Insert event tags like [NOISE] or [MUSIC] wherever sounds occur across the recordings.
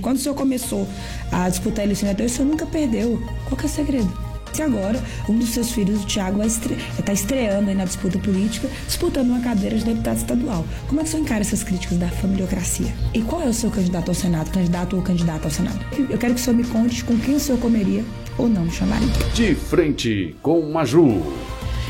Quando o senhor começou a disputar a eleição, o senhor nunca perdeu. Qual que é o segredo? E agora, um dos seus filhos, o Tiago, está. Tá estreando na disputa política, disputando uma cadeira de deputado estadual. Como é que o senhor encara essas críticas da familiocracia? E qual é o seu candidato ao Senado, candidato ou candidata ao Senado? Eu quero que o senhor me conte com quem o senhor comeria ou não chamaria. De frente com Maju.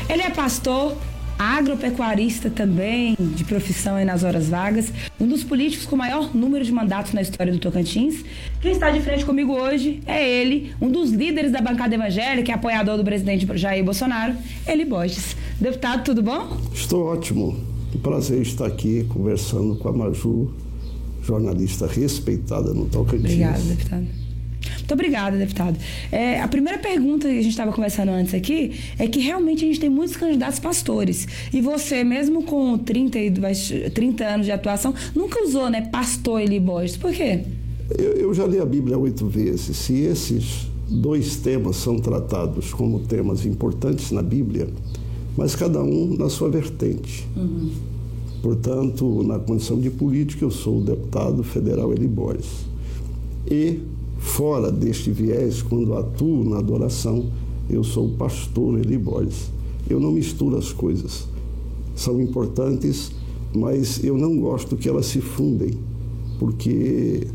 Ele é pastor, agropecuarista também, de profissão aí nas horas vagas, um dos políticos com maior número de mandatos na história do Tocantins. Quem está de frente comigo hoje é ele, um dos líderes da bancada evangélica, é apoiador do presidente Jair Bolsonaro, Eli Borges. Deputado, tudo bom? Estou ótimo. Que prazer estar aqui conversando com a Maju, jornalista respeitada no Tocantins. Obrigada, deputado. Muito obrigada, deputado. É, a primeira pergunta que a gente estava conversando antes aqui é que realmente a gente tem muitos candidatos pastores. E você, mesmo com 30, 30 anos de atuação, nunca usou, né, pastor Eli Borges. Por quê? Eu, eu já li a Bíblia oito vezes. Se esses dois temas são tratados como temas importantes na Bíblia, mas cada um na sua vertente. Uhum. Portanto, na condição de política, eu sou o deputado federal Eli Borges. E Fora deste viés, quando atuo na adoração, eu sou o pastor Eli Borges. Eu não misturo as coisas. São importantes, mas eu não gosto que elas se fundem, porque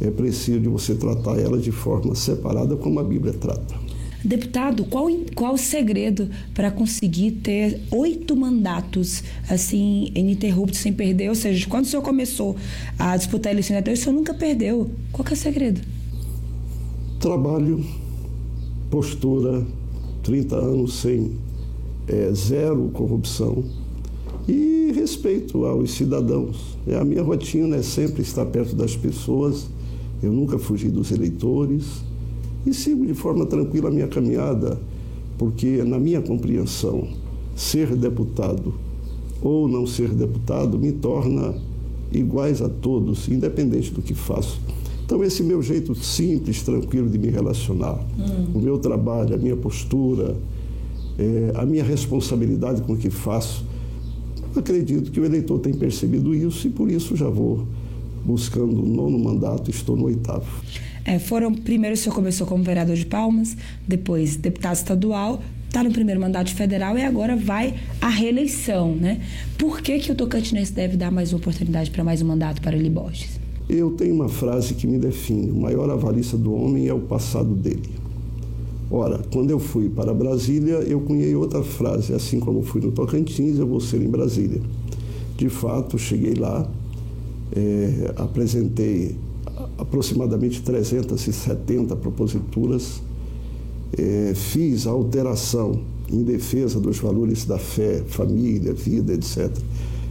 é preciso de você tratar elas de forma separada, como a Bíblia trata. Deputado, qual, qual o segredo para conseguir ter oito mandatos assim ininterruptos sem perder? Ou seja, quando o senhor começou a disputar a eleição, o senhor nunca perdeu. Qual é o segredo? Trabalho, postura, 30 anos sem é, zero corrupção e respeito aos cidadãos. É, a minha rotina é sempre estar perto das pessoas, eu nunca fugi dos eleitores e sigo de forma tranquila a minha caminhada, porque na minha compreensão, ser deputado ou não ser deputado me torna iguais a todos, independente do que faço. Então, esse meu jeito simples, tranquilo de me relacionar, hum. o meu trabalho, a minha postura, é, a minha responsabilidade com o que faço, acredito que o eleitor tem percebido isso e por isso já vou buscando o nono mandato, estou no oitavo. É, foram, primeiro o senhor começou como vereador de Palmas, depois deputado estadual, está no primeiro mandato federal e agora vai à reeleição, né? Por que, que o Tocantinense deve dar mais uma oportunidade para mais um mandato para Eli Borges? Eu tenho uma frase que me define: o maior avarista do homem é o passado dele. Ora, quando eu fui para Brasília, eu cunhei outra frase, assim como fui no Tocantins, eu vou ser em Brasília. De fato, cheguei lá, é, apresentei aproximadamente 370 proposituras, é, fiz a alteração em defesa dos valores da fé, família, vida, etc.,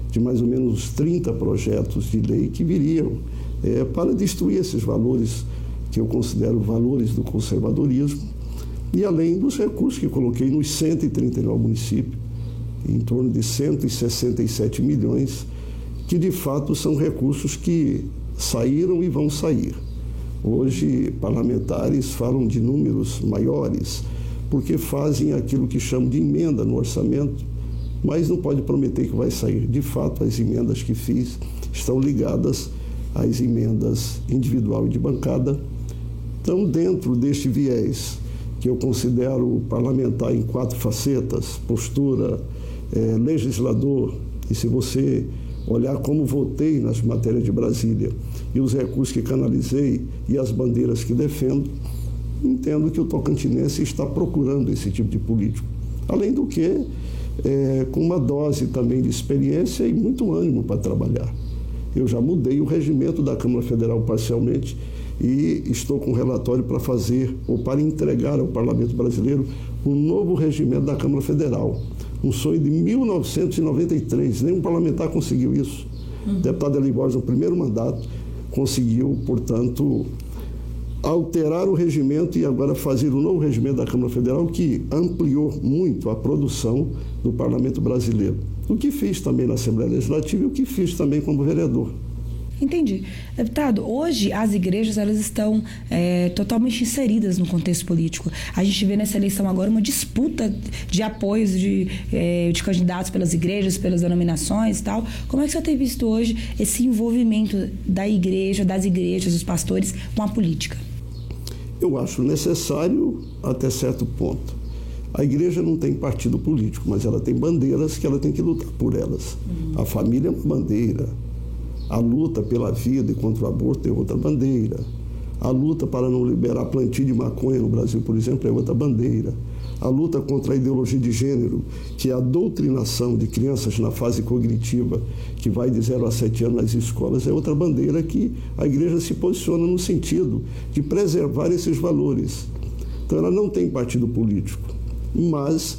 de mais ou menos 30 projetos de lei que viriam é, para destruir esses valores que eu considero valores do conservadorismo, e além dos recursos que coloquei nos 139 municípios, em torno de 167 milhões, que de fato são recursos que saíram e vão sair. Hoje, parlamentares falam de números maiores, porque fazem aquilo que chamam de emenda no orçamento, mas não pode prometer que vai sair. De fato, as emendas que fiz estão ligadas as emendas individual e de bancada. Então, dentro deste viés, que eu considero parlamentar em quatro facetas, postura, é, legislador, e se você olhar como votei nas matérias de Brasília e os recursos que canalizei e as bandeiras que defendo, entendo que o tocantinense está procurando esse tipo de político. Além do que, é, com uma dose também de experiência e muito ânimo para trabalhar. Eu já mudei o regimento da Câmara Federal parcialmente e estou com um relatório para fazer ou para entregar ao Parlamento Brasileiro um novo regimento da Câmara Federal. Um sonho de 1993, nenhum parlamentar conseguiu isso. Uhum. O deputado Eli Borges, no primeiro mandato, conseguiu, portanto, alterar o regimento e agora fazer um novo regimento da Câmara Federal que ampliou muito a produção do Parlamento Brasileiro. O que fiz também na Assembleia Legislativa e o que fiz também como vereador. Entendi. Deputado, hoje as igrejas elas estão é, totalmente inseridas no contexto político. A gente vê nessa eleição agora uma disputa de apoios de, é, de candidatos pelas igrejas, pelas denominações e tal. Como é que você tem visto hoje esse envolvimento da igreja, das igrejas, dos pastores com a política? Eu acho necessário até certo ponto. A igreja não tem partido político, mas ela tem bandeiras que ela tem que lutar por elas. Uhum. A família é uma bandeira, a luta pela vida e contra o aborto é outra bandeira. A luta para não liberar plantio de maconha no Brasil, por exemplo, é outra bandeira. A luta contra a ideologia de gênero, que é a doutrinação de crianças na fase cognitiva, que vai de 0 a 7 anos nas escolas, é outra bandeira que a igreja se posiciona no sentido de preservar esses valores. Então, ela não tem partido político, mas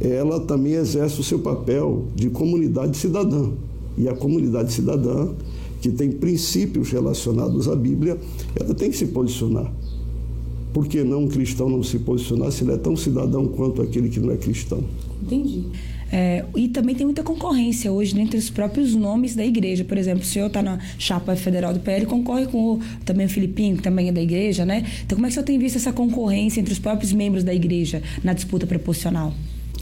ela também exerce o seu papel de comunidade cidadã. E a comunidade cidadã que tem princípios relacionados à Bíblia, ela tem que se posicionar. Por que não um cristão não se posicionar se ele é tão cidadão quanto aquele que não é cristão? Entendi. É, e também tem muita concorrência hoje entre os próprios nomes da igreja. Por exemplo, o senhor está na chapa federal do PL, concorre com o, também o Filipinho, que também é da igreja, né? Então, como é que o senhor tem visto essa concorrência entre os próprios membros da igreja na disputa proporcional?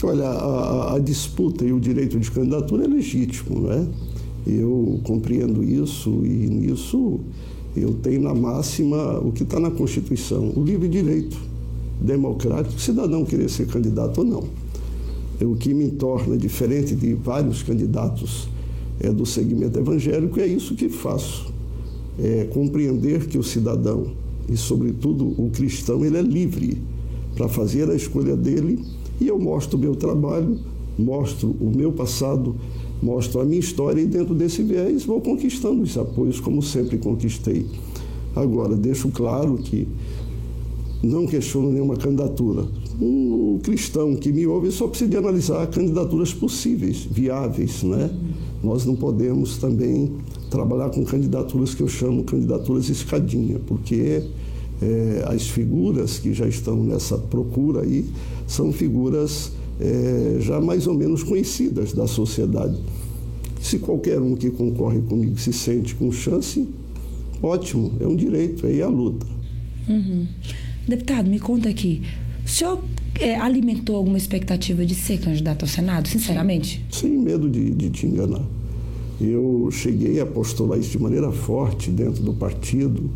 Olha, a, a disputa e o direito de candidatura é legítimo, não é? Eu compreendo isso e nisso eu tenho na máxima o que está na Constituição, o livre direito democrático, cidadão querer ser candidato ou não. É o que me torna diferente de vários candidatos é, do segmento evangélico é isso que faço. É compreender que o cidadão, e sobretudo o cristão, ele é livre para fazer a escolha dele e eu mostro o meu trabalho, mostro o meu passado, mostro a minha história e dentro desse viés vou conquistando os apoios como sempre conquistei. Agora, deixo claro que não questiono nenhuma candidatura. Um cristão que me ouve só precisa analisar candidaturas possíveis, viáveis, né? Nós não podemos também trabalhar com candidaturas que eu chamo candidaturas escadinha, porque é, as figuras que já estão nessa procura aí são figuras é, já mais ou menos conhecidas da sociedade. Se qualquer um que concorre comigo se sente com chance, ótimo, é um direito, é ir à luta. Uhum. Deputado, me conta aqui, o senhor é, alimentou alguma expectativa de ser candidato ao Senado, sinceramente? Sem medo de, de te enganar. Eu cheguei a postular isso de maneira forte dentro do partido,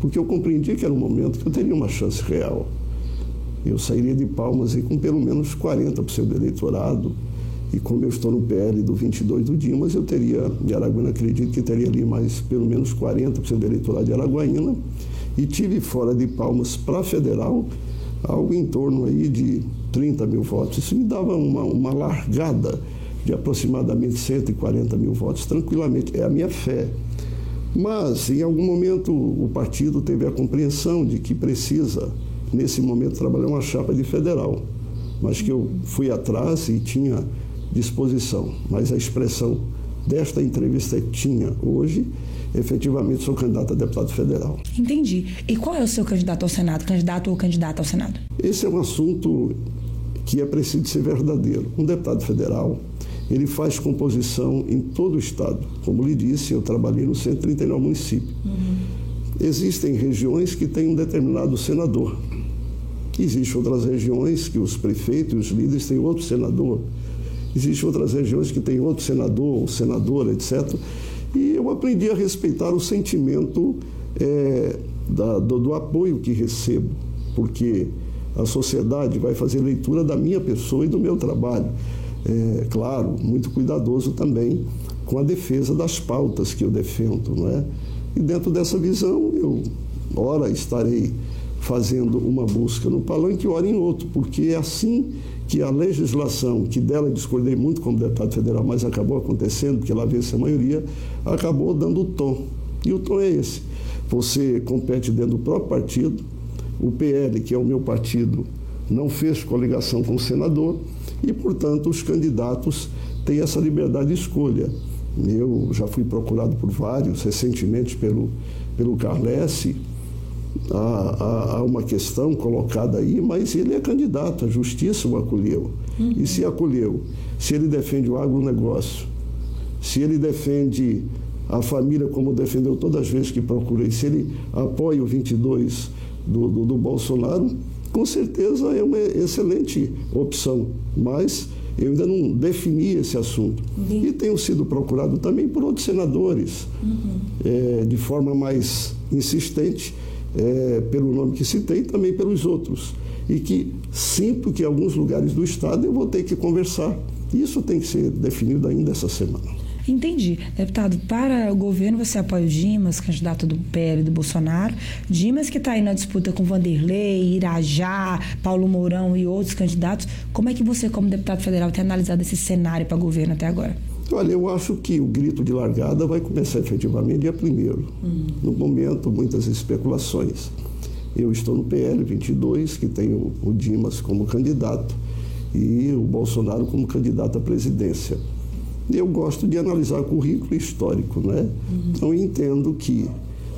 porque eu compreendi que era um momento que eu teria uma chance real eu sairia de Palmas aí com pelo menos 40% do eleitorado. E como eu estou no PL do 22 do Dimas, eu teria, de Araguaína, acredito que teria ali mais pelo menos 40% do eleitorado de Araguaína. E tive fora de Palmas para federal algo em torno aí de 30 mil votos. Isso me dava uma, uma largada de aproximadamente 140 mil votos, tranquilamente. É a minha fé. Mas, em algum momento, o partido teve a compreensão de que precisa nesse momento, trabalhar uma chapa de federal, mas que eu fui atrás e tinha disposição. Mas a expressão desta entrevista é tinha hoje, efetivamente sou candidato a deputado federal. Entendi. E qual é o seu candidato ao Senado? Candidato ou candidata ao Senado? Esse é um assunto que é preciso ser verdadeiro. Um deputado federal, ele faz composição em todo o estado. Como lhe disse, eu trabalhei no 139 municípios. Uhum. Existem regiões que têm um determinado senador. Existem outras regiões que os prefeitos e os líderes têm outro senador. Existem outras regiões que têm outro senador, senadora, etc. E eu aprendi a respeitar o sentimento é, da, do, do apoio que recebo, porque a sociedade vai fazer leitura da minha pessoa e do meu trabalho. É, claro, muito cuidadoso também com a defesa das pautas que eu defendo, não é? E dentro dessa visão, eu, ora, estarei fazendo uma busca no palanque e ora em outro, porque é assim que a legislação, que dela discordei muito como deputado federal, mas acabou acontecendo, porque ela vence a maioria, acabou dando o tom. E o tom é esse. Você compete dentro do próprio partido, o PL, que é o meu partido, não fez coligação com o senador, e, portanto, os candidatos têm essa liberdade de escolha. Eu já fui procurado por vários, recentemente pelo, pelo Carlesse, há, há, há, uma questão colocada aí, mas ele é candidato, a justiça o acolheu. Uhum. E se acolheu, se ele defende o agronegócio, se ele defende a família, como defendeu todas as vezes que procurei, se ele apoia o 22 do, do, do Bolsonaro, com certeza é uma excelente opção. Mas eu ainda não defini esse assunto. Uhum. E tenho sido procurado também por outros senadores, uhum. é, de forma mais insistente, é, pelo nome que citei e também pelos outros. E que sinto que em alguns lugares do Estado eu vou ter que conversar. Isso tem que ser definido ainda essa semana. Entendi. Deputado, para o governo você apoia o Dimas, candidato do PL do Bolsonaro. Dimas que está aí na disputa com Vanderlei, Irajá, Paulo Mourão e outros candidatos. Como é que você, como deputado federal, tem analisado esse cenário para o governo até agora? Olha, eu acho que o grito de largada vai começar efetivamente dia primeiro. Uhum. No momento, muitas especulações. Eu estou no PL 22, que tem o, o Dimas como candidato e o Bolsonaro como candidato à presidência eu gosto de analisar o currículo histórico, né? Uhum. Então entendo que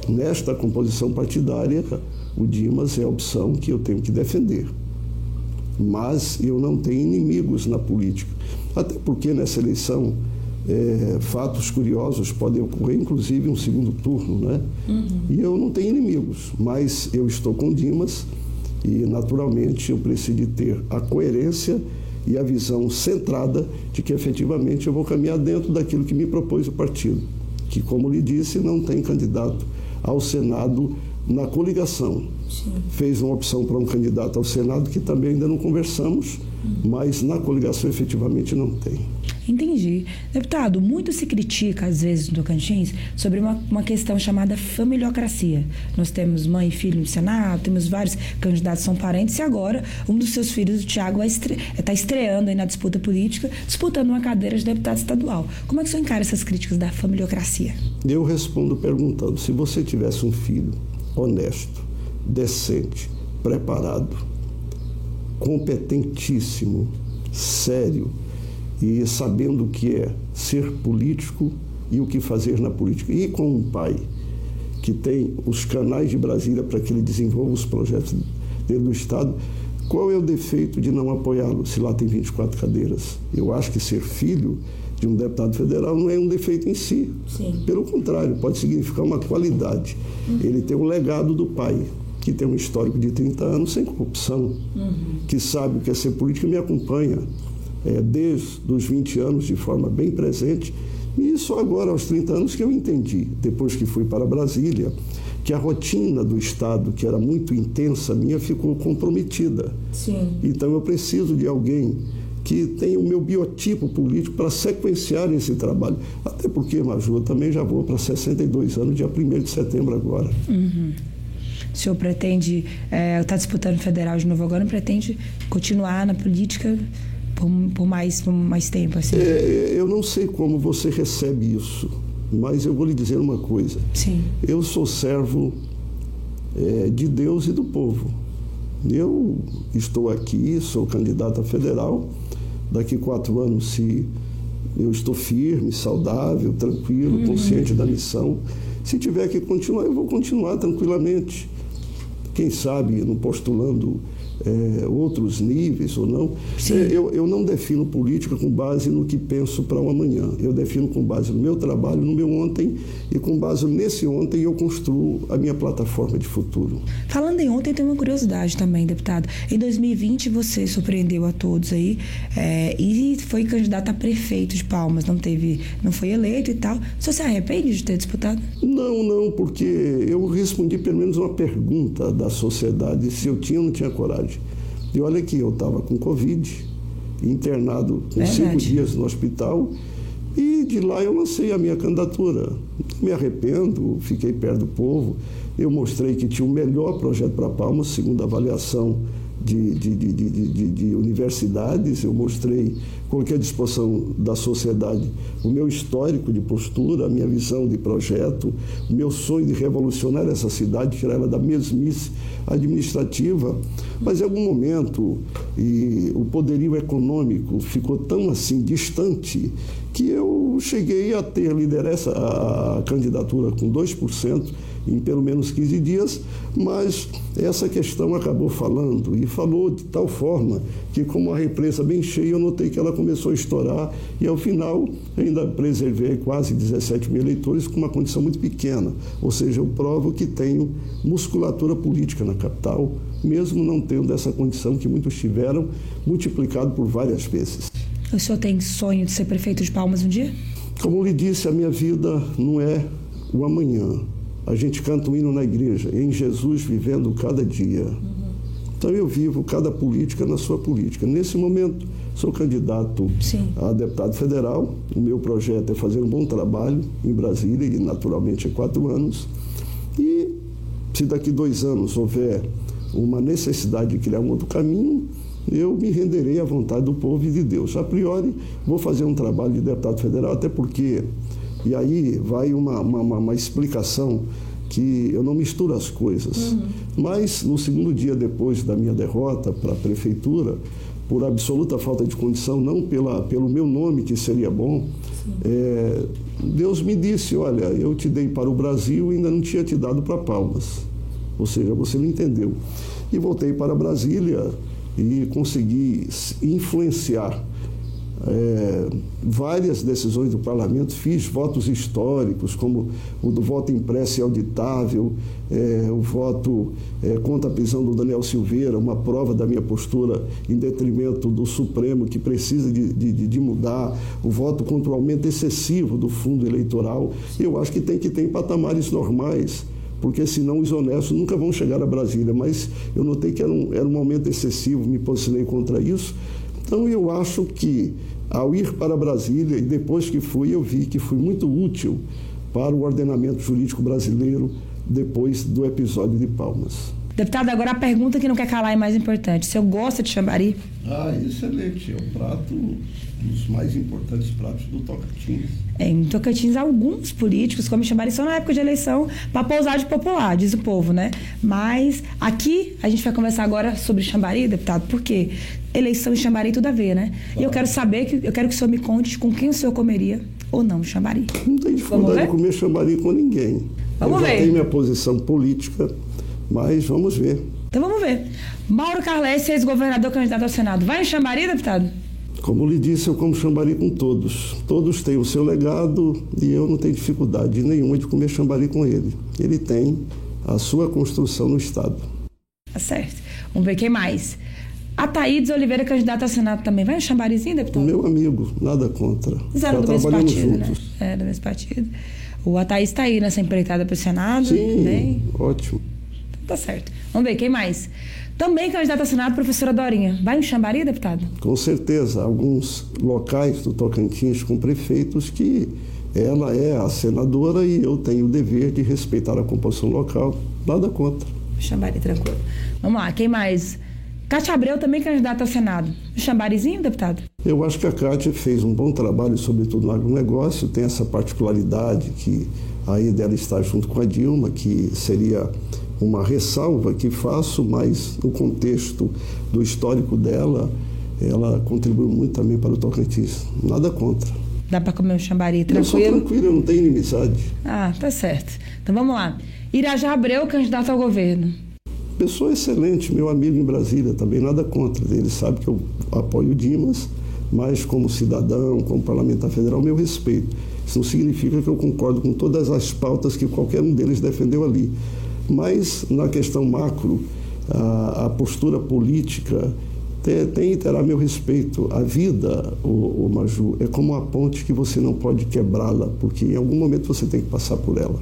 nesta composição partidária o Dimas é a opção que eu tenho que defender. Mas eu não tenho inimigos na política. Até porque nessa eleição é, fatos curiosos podem ocorrer, inclusive um segundo turno, né? Uhum. E eu não tenho inimigos, mas eu estou com Dimas e naturalmente eu preciso de ter a coerência e a visão centrada de que efetivamente eu vou caminhar dentro daquilo que me propôs o partido, que, como lhe disse, não tem candidato ao Senado na coligação. Sim. Fez uma opção para um candidato ao Senado que também ainda não conversamos, mas na coligação efetivamente não tem. Entendi. Deputado, muito se critica, às vezes, no Tocantins, sobre uma, uma questão chamada familiocracia. Nós temos mãe e filho no Senado, temos vários candidatos que são parentes, e agora um dos seus filhos, o Tiago, está estre... Tá estreando aí na disputa política, disputando uma cadeira de deputado estadual. Como é que você encara essas críticas da familiocracia? Eu respondo perguntando: se você tivesse um filho honesto, decente, preparado, competentíssimo, sério, e sabendo o que é ser político e o que fazer na política. E com um pai que tem os canais de Brasília para que ele desenvolva os projetos dentro do Estado, qual é o defeito de não apoiá-lo se lá tem 24 cadeiras? Eu acho que ser filho de um deputado federal não é um defeito em si. Sim. Pelo contrário, pode significar uma qualidade. Uhum. Ele tem o legado do pai, que tem um histórico de 30 anos sem corrupção, uhum. que sabe o que é ser político e me acompanha é, desde os 20 anos de forma bem presente. E só agora, aos 30 anos, que eu entendi, depois que fui para Brasília, que a rotina do Estado, que era muito intensa minha, ficou comprometida. Sim. Então eu preciso de alguém que tenha o meu biotipo político para sequenciar esse trabalho. Até porque, Maju, eu também já vou para 62 anos, dia 1 de setembro agora. Uhum. O senhor pretende, está é, tá disputando federal de novo agora, pretende continuar na política por, por, mais, por mais tempo? Assim? É, eu não sei como você recebe isso, mas eu vou lhe dizer uma coisa. Sim. Eu sou servo é, de Deus e do povo. Eu estou aqui, sou candidato a federal. Daqui quatro anos, se eu estou firme, saudável, tranquilo, uhum. consciente da missão, se tiver que continuar, eu vou continuar tranquilamente. Quem sabe, não postulando é, outros níveis ou não. É, eu, eu não defino política com base no que penso para o amanhã. Eu defino com base no meu trabalho, no meu ontem, e com base nesse ontem eu construo a minha plataforma de futuro. Falando em ontem, tem uma curiosidade também, deputado. Em 2020 você surpreendeu a todos aí é, e foi candidato a prefeito de Palmas, não teve, não foi eleito e tal. Você se arrepende de ter disputado? Não, não, porque eu respondi pelo menos uma pergunta da sociedade se eu tinha ou não tinha coragem. E olha aqui, eu estava com Covid, internado com Verdade. cinco dias no hospital, e de lá eu lancei a minha candidatura. Me arrependo, fiquei perto do povo. Eu mostrei que tinha o melhor projeto para Palmas, segundo a avaliação de, de, de, de, universidades, eu mostrei, coloquei à disposição da sociedade o meu histórico de postura, a minha visão de projeto, o meu sonho de revolucionar essa cidade, tirar ela da mesmice administrativa. Mas em algum momento e o poderio econômico ficou tão assim distante que eu cheguei a ter liderança, a, candidatura com 2% em pelo menos 15 dias, mas essa questão acabou falando e falou de tal forma que, como a represa bem cheia, eu notei que ela começou a estourar e, ao final, ainda preservei quase 17 mil eleitores com uma condição muito pequena. Ou seja, eu provo que tenho musculatura política na capital, mesmo não tendo essa condição que muitos tiveram, multiplicado por várias vezes. O senhor tem sonho de ser prefeito de Palmas um dia? Como lhe disse, a minha vida não é o amanhã. A gente canta um hino na igreja, em Jesus vivendo cada dia. Então eu vivo cada política na sua política. Nesse momento, sou candidato Sim. a deputado federal. O meu projeto é fazer um bom trabalho em Brasília, e naturalmente é quatro anos. E se daqui dois anos houver uma necessidade de criar um outro caminho, eu me renderei à vontade do povo e de Deus. A priori, vou fazer um trabalho de deputado federal, até porque, e aí vai uma, uma, uma explicação que eu não misturo as coisas. Uhum. Mas no segundo dia depois da minha derrota para a prefeitura, por absoluta falta de condição, não pela, pelo meu nome, que seria bom, é, Deus me disse: Olha, eu te dei para o Brasil e ainda não tinha te dado para Palmas. Ou seja, você não entendeu. E voltei para Brasília e consegui influenciar é, várias decisões do parlamento, fiz votos históricos, como o do voto impresso e auditável, é, o voto é, contra a prisão do Daniel Silveira, uma prova da minha postura em detrimento do Supremo, que precisa de, de, de mudar, o voto contra o aumento excessivo do fundo eleitoral. Eu acho que tem que ter em patamares normais porque senão os honestos nunca vão chegar a Brasília. Mas eu notei que era um, era um aumento excessivo, me posicionei contra isso. Então eu acho que ao ir para Brasília e depois que fui, eu vi que fui muito útil para o ordenamento jurídico brasileiro depois do episódio de Palmas. Deputado, agora a pergunta que não quer calar é mais importante. Se eu gosto de chambari? Ah, excelente. É o prato dos mais importantes pratos do Tocantins. É, em Tocantins, alguns políticos comem chambari só na época de eleição para pousar de popular, diz o povo, né? Mas aqui a gente vai conversar agora sobre chambari, deputado, porque eleição e chambari tudo a ver, né? Claro. E eu quero saber, que eu quero que o senhor me conte com quem o senhor comeria ou não chambari. Não tem dificuldade de comer chambari com ninguém. Vamos eu ver. já tenho minha posição política mas vamos ver. Então vamos ver. Mauro Carles, ex-governador candidato ao Senado, vai em Xambari, deputado? Como lhe disse, eu como chambari com todos. Todos têm o seu legado e eu não tenho dificuldade nenhuma de comer chambari com ele. Ele tem a sua construção no Estado. Tá certo. Vamos ver quem mais. A Thaídes Oliveira, candidata ao Senado também. Vai um chambarizinho, deputado? Meu amigo, nada contra. Zero do mesmo partido, né? juntos. né? É, do mesmo partido. O Ataís está aí nessa empreitada para o Senado. Sim, bem. ótimo. Tá certo. Vamos ver, quem mais? Também candidata a Senado, professora Dorinha. Vai em Xambari, deputado? Com certeza. Alguns locais do Tocantins com prefeitos que ela é a senadora e eu tenho o dever de respeitar a composição local. Nada contra. Xambari, tranquilo. Vamos lá, quem mais? Cátia Abreu também candidata a Senado. Xambarizinho, deputado? Eu acho que a Cátia fez um bom trabalho, sobretudo no agronegócio, tem essa particularidade que aí dela está junto com a Dilma, que seria uma ressalva que faço, mas no contexto do histórico dela, ela contribuiu muito também para o Tocantins. Nada contra. Dá para comer um chambari tranquilo? Eu sou tranquilo, eu não tenho inimizade. Ah, tá certo. Então vamos lá. Irajá Abreu, candidato ao governo. Pessoa excelente, meu amigo em Brasília, também nada contra. Ele sabe que eu apoio o Dimas, mas como cidadão, como parlamentar federal, meu respeito. Isso não significa que eu concordo com todas as pautas que qualquer um deles defendeu ali. Mas na questão macro, a, a postura política tem, tem terá meu respeito. A vida, o, o Maju, é como uma ponte que você não pode quebrá-la, porque em algum momento você tem que passar por ela.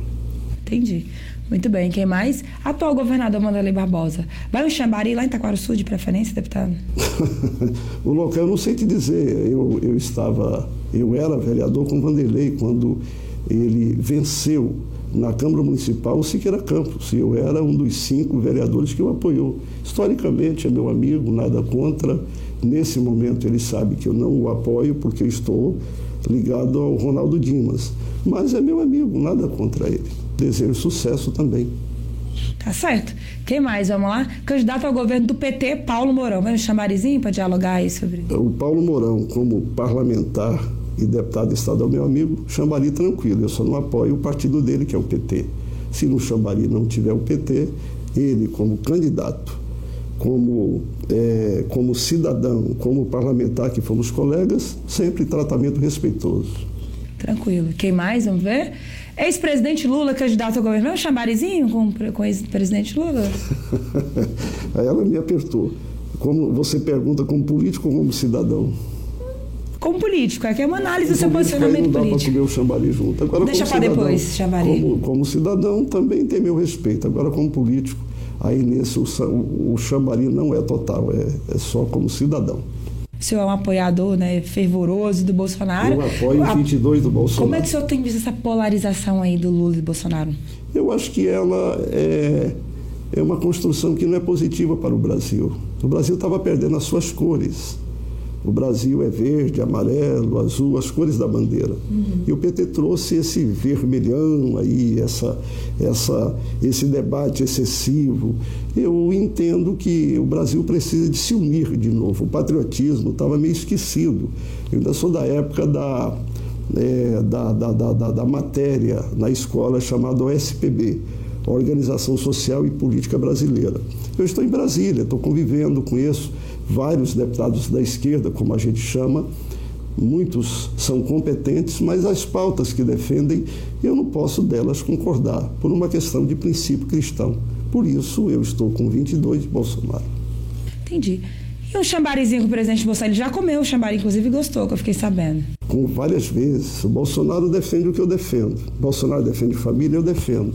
Entendi. Muito bem. Quem mais? Atual governador Mandelei Barbosa. Vai um Xambari lá em Sul de preferência, deputado? [LAUGHS] o local eu não sei te dizer. Eu, eu estava, eu era vereador com Vanderlei quando ele venceu na Câmara Municipal o Siqueira Campos. E eu era um dos cinco vereadores que o apoiou. Historicamente é meu amigo, nada contra. Nesse momento ele sabe que eu não o apoio porque estou ligado ao Ronaldo Dimas. Mas é meu amigo, nada contra ele. Desejo sucesso também. Tá certo. Quem mais? Vamos lá? Candidato ao governo do PT, Paulo Mourão. Vai um chamarizinho para dialogar aí sobre. O Paulo Mourão, como parlamentar e deputado estadual, meu amigo, Chambari tranquilo, eu só não apoio o partido dele, que é o PT. Se no Chambari não tiver o PT, ele, como candidato, como, é, como cidadão, como parlamentar, que fomos colegas, sempre tratamento respeitoso. Tranquilo. Quem mais? Vamos ver? Ex-presidente Lula, candidato ao governo, um chambarizinho com, com ex-presidente Lula? [LAUGHS] Aí ela me apertou. Como você pergunta como político ou como cidadão? Como político, é que é uma análise do seu posicionamento não dá político. comer o chambari junto. Agora, Deixa para depois, chambari. Como, como cidadão, também tem meu respeito. Agora, como político, aí nesse o, o, chambari não é total, é, é só como cidadão. O senhor é um apoiador né, fervoroso do Bolsonaro. Eu apoio o 22 do Bolsonaro. Como é que o senhor tem visto essa polarização aí do Lula e Bolsonaro? Eu acho que ela é, é uma construção que não é positiva para o Brasil. O Brasil estava perdendo as suas cores. O Brasil é verde, amarelo, azul, as cores da bandeira. Uhum. E o PT trouxe esse vermelhão aí, essa, essa, esse debate excessivo. Eu entendo que o Brasil precisa de se unir de novo. O patriotismo estava meio esquecido. Eu ainda sou da época da, é, da, da, da, da matéria na escola chamada OSPB Organização Social e Política Brasileira. Eu estou em Brasília, estou convivendo com isso vários deputados da esquerda, como a gente chama, muitos são competentes, mas as pautas que defendem, eu não posso delas concordar, por uma questão de princípio cristão. Por isso, eu estou com 22 de Bolsonaro. Entendi. E o chambarizinho com o presidente Bolsonaro? Ele já comeu o chambari, inclusive gostou, que eu fiquei sabendo. Com várias vezes. O Bolsonaro defende o que eu defendo. O Bolsonaro defende família, eu defendo.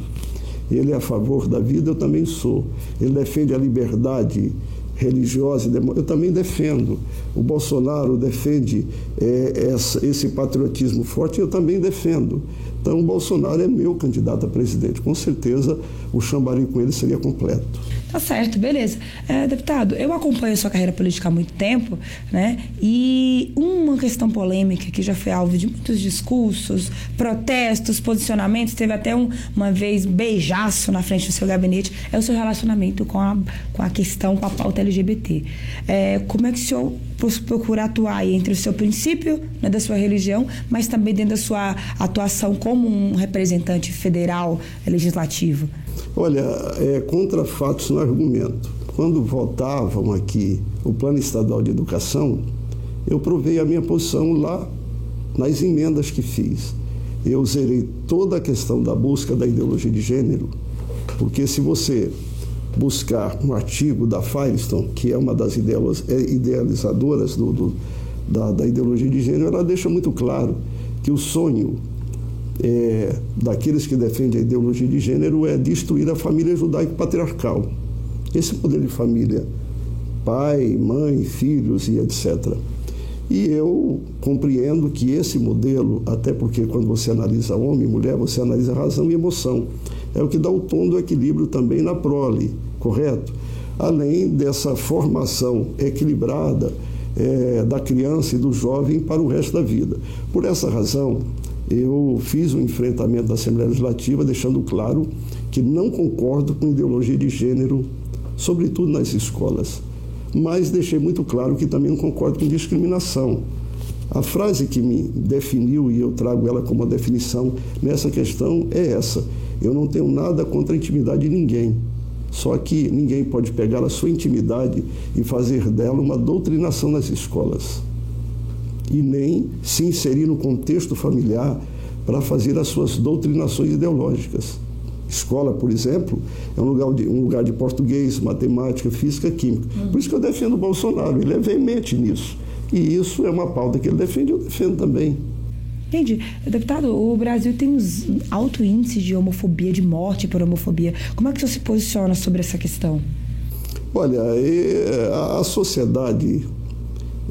Ele é a favor da vida, eu também sou. Ele defende a liberdade religiosa, eu também defendo. O Bolsonaro defende é, essa, esse patriotismo forte, eu também defendo. Então, o Bolsonaro é meu candidato a presidente. Com certeza, o chambari com ele seria completo. Tá certo, beleza. É, deputado, eu acompanho a sua carreira política há muito tempo, né? E uma questão polêmica que já foi alvo de muitos discursos, protestos, posicionamentos, teve até um, uma vez beijaço na frente do seu gabinete, é o seu relacionamento com a, com a questão, com a pauta LGBT. É, como é que o senhor procura atuar entre o seu princípio né, da sua religião, mas também dentro da sua atuação como um representante federal legislativo? Olha, é, contra fatos no argumento. Quando votavam aqui o Plano Estadual de Educação, eu provei a minha posição lá nas emendas que fiz. Eu zerei toda a questão da busca da ideologia de gênero, porque se você buscar um artigo da Firestone, que é uma das é, idealizadoras do, do, da, da ideologia de gênero, ela deixa muito claro que o sonho é, daqueles que defendem a ideologia de gênero é destruir a família judaico-patriarcal. Esse poder de família, pai, mãe, filhos e etc. E eu compreendo que esse modelo, até porque quando você analisa homem e mulher, você analisa razão e emoção. É o que dá o tom do equilíbrio também na prole, correto? Além dessa formação equilibrada é, da criança e do jovem para o resto da vida. Por essa razão, eu fiz um enfrentamento da Assembleia Legislativa, deixando claro que não concordo com ideologia de gênero, sobretudo nas escolas. Mas deixei muito claro que também não concordo com discriminação. A frase que me definiu, e eu trago ela como definição nessa questão, é essa: eu não tenho nada contra a intimidade de ninguém. Só que ninguém pode pegar a sua intimidade e fazer dela uma doutrinação nas escolas e nem se inserir no contexto familiar para fazer as suas doutrinações ideológicas. Escola, por exemplo, é um lugar de, um lugar de português, matemática, física, química. Uhum. Por isso que eu defendo o Bolsonaro, ele é veemente nisso. E isso é uma pauta que ele defende, eu defendo também. Entendi. Deputado, o Brasil tem uns alto índice de homofobia, de morte por homofobia. Como é que você se posiciona sobre essa questão? Olha, a sociedade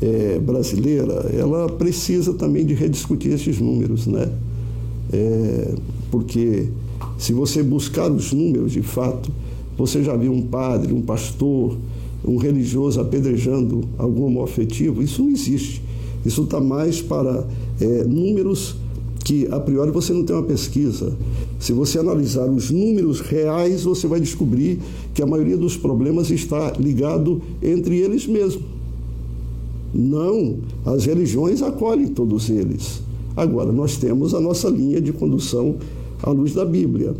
é, brasileira, ela precisa também de rediscutir esses números, né? É, porque se você buscar os números de fato, você já viu um padre, um pastor, um religioso apedrejando algum homoafetivo? Isso não existe. Isso está mais para é, números que a priori você não tem uma pesquisa. Se você analisar os números reais, você vai descobrir que a maioria dos problemas está ligado entre eles mesmos Não, as religiões acolhem todos eles. Agora, nós temos a nossa linha de condução à luz da Bíblia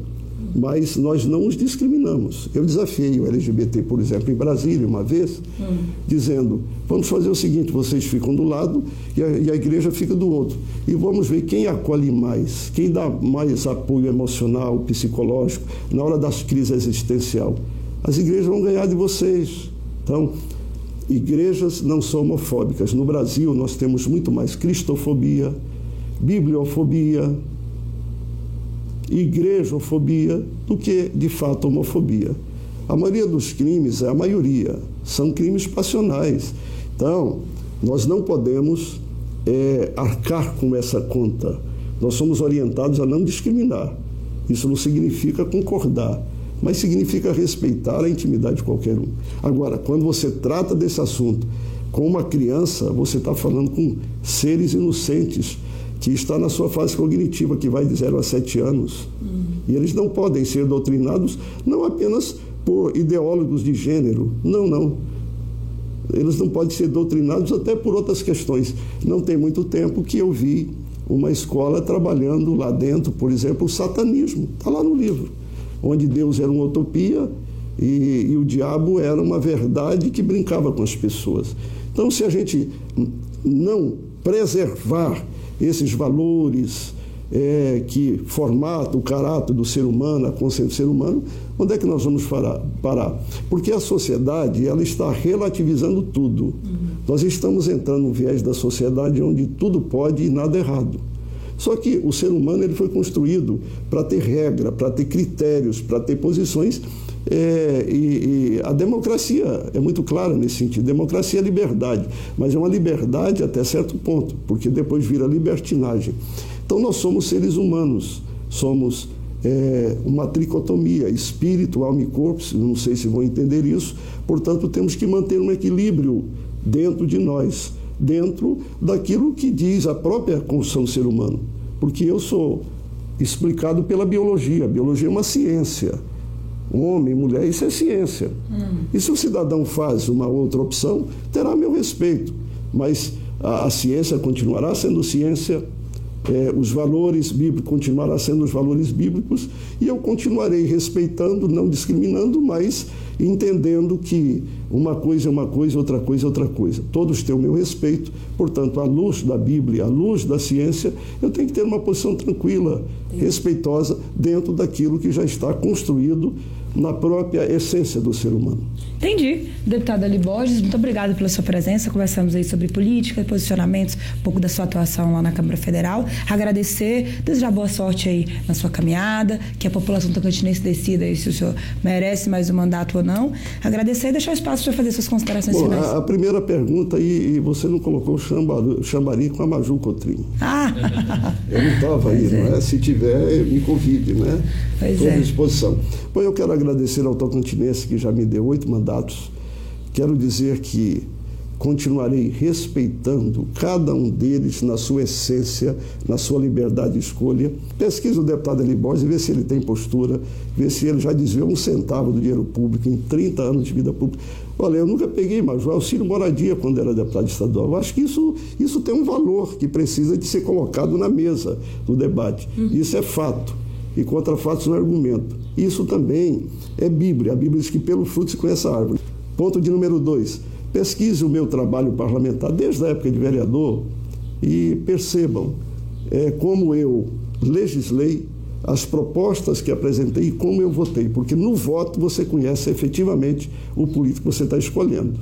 mas nós não os discriminamos. Eu desafiei o LGBT, por exemplo, em Brasília uma vez, hum. dizendo: vamos fazer o seguinte, vocês ficam do lado e a, e a, igreja fica do outro. E vamos ver quem acolhe mais, quem dá mais apoio emocional, psicológico, na hora das crises existencial. As igrejas vão ganhar de vocês. Então, igrejas não são homofóbicas. No Brasil, nós temos muito mais cristofobia, bibliofobia, igrejofobia do que, de fato, homofobia. A maioria dos crimes, é a maioria, são crimes passionais. Então, nós não podemos é, arcar com essa conta. Nós somos orientados a não discriminar. Isso não significa concordar, mas significa respeitar a intimidade de qualquer um. Agora, quando você trata desse assunto com uma criança, você está falando com seres inocentes que está na sua fase cognitiva, que vai de 0 a 7 anos. Uhum. E eles não podem ser doutrinados não apenas por ideólogos de gênero, não, não. Eles não podem ser doutrinados até por outras questões. Não tem muito tempo que eu vi uma escola trabalhando lá dentro, por exemplo, o satanismo, está lá no livro, onde Deus era uma utopia e, e o diabo era uma verdade que brincava com as pessoas. Então, se a gente não preservar esses valores é, que formatam o caráter do ser humano, a consciência do ser humano, onde é que nós vamos parar? Porque a sociedade ela está relativizando tudo. Uhum. Nós estamos entrando no viés da sociedade onde tudo pode e nada é errado. Só que o ser humano ele foi construído para ter regra, para ter critérios, para ter posições. É, e, e, a democracia é muito clara nesse sentido. Democracia é liberdade, mas é uma liberdade até certo ponto, porque depois vira libertinagem. Então nós somos seres humanos, somos é, uma tricotomia, espírito, alma e corpo, não sei se vão entender isso, portanto temos que manter um equilíbrio dentro de nós dentro daquilo que diz a própria construção do ser humano. Porque eu sou explicado pela biologia. A biologia é uma ciência. Homem, mulher, isso é ciência. Hum. E se o cidadão faz uma outra opção, terá meu respeito. Mas a, a ciência continuará sendo ciência, é, os valores bíblicos continuarão sendo os valores bíblicos, e eu continuarei respeitando, não discriminando, mas entendendo que uma coisa é uma coisa, outra coisa é outra coisa. Todos têm o meu respeito, portanto, à luz da Bíblia, à luz da ciência, eu tenho que ter uma posição tranquila, respeitosa, dentro daquilo que já está construído na própria essência do ser humano. Entendi. Deputado Ali Borges, muito obrigada pela sua presença. Conversamos aí sobre política, posicionamentos, um pouco da sua atuação lá na Câmara Federal. Agradecer, desejar boa sorte aí na sua caminhada, que a população tocantinense decida aí se o senhor merece mais um mandato ou não. Agradecer e deixar o espaço para fazer suas considerações Bom, finais. A, a, primeira pergunta, e, e você não colocou o chambari com a Maju Cotrim. Ah! [LAUGHS] Eu não estava aí, é. não é? Se tiver, me convide, né? Estou é. à disposição. Bom, eu quero agradecer ao Tocantinense que já me deu oito mandatos. Quero dizer que continuarei respeitando cada um deles na sua essência, na sua liberdade de escolha. Pesquise o deputado Eli Borges e vê se ele tem postura, vê se ele já desviou um centavo do dinheiro público em 30 anos de vida pública. Olha, eu nunca peguei mais o auxílio moradia quando era deputado estadual. Eu acho que isso, isso tem um valor que precisa de ser colocado na mesa do debate. Uhum. Isso é fato. E contra fatos não é argumento. Isso também é Bíblia. A Bíblia diz que pelo fruto se conhece a árvore. Ponto de número dois. Pesquise o meu trabalho parlamentar desde a época de vereador e percebam é, como eu legislei as propostas que apresentei e como eu votei, porque no voto você conhece efetivamente o político que você está escolhendo.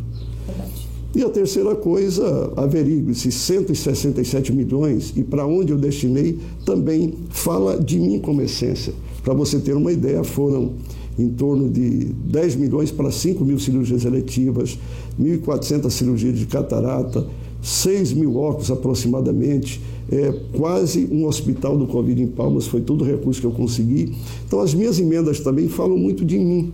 E a terceira coisa, averigue-se 167 milhões e para onde eu destinei também fala de mim como essência. Para você ter uma ideia, foram em torno de 10 milhões para 5 mil cirurgias eletivas, 1.400 cirurgias de catarata, 6 mil óculos aproximadamente, é, quase um hospital do Covid em Palmas, foi todo o recurso que eu consegui. Então, as minhas emendas também falam muito de mim,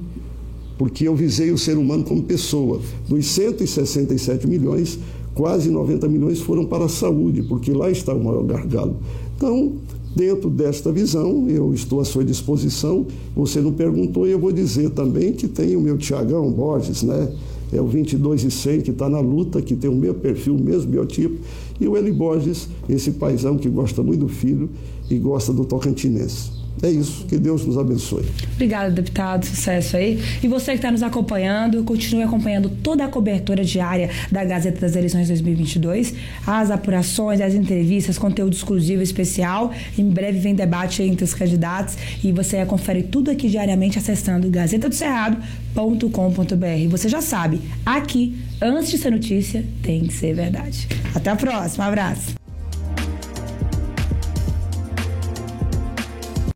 porque eu visei o ser humano como pessoa. Dos 167 milhões, quase 90 milhões foram para a saúde, porque lá está o maior gargalo. Então, Dentro desta visão, eu estou à sua disposição. Você não perguntou e eu vou dizer também que tem o meu Tiagão Borges, né? é o 22 e 100 que está na luta, que tem o mesmo perfil, o mesmo biotipo, e o Eli Borges, esse paizão que gosta muito do filho e gosta do tocantinense. É isso, que Deus nos abençoe. Obrigada, deputado, sucesso aí. E você que está nos acompanhando, continue acompanhando toda a cobertura diária da Gazeta das Eleições 2022, as apurações, as entrevistas, conteúdo exclusivo especial. Em breve vem debate entre os candidatos e você confere tudo aqui diariamente acessando gazetadocerrado.com.br. Você já sabe, aqui, antes de ser notícia, tem que ser verdade. Até a próxima, um abraço.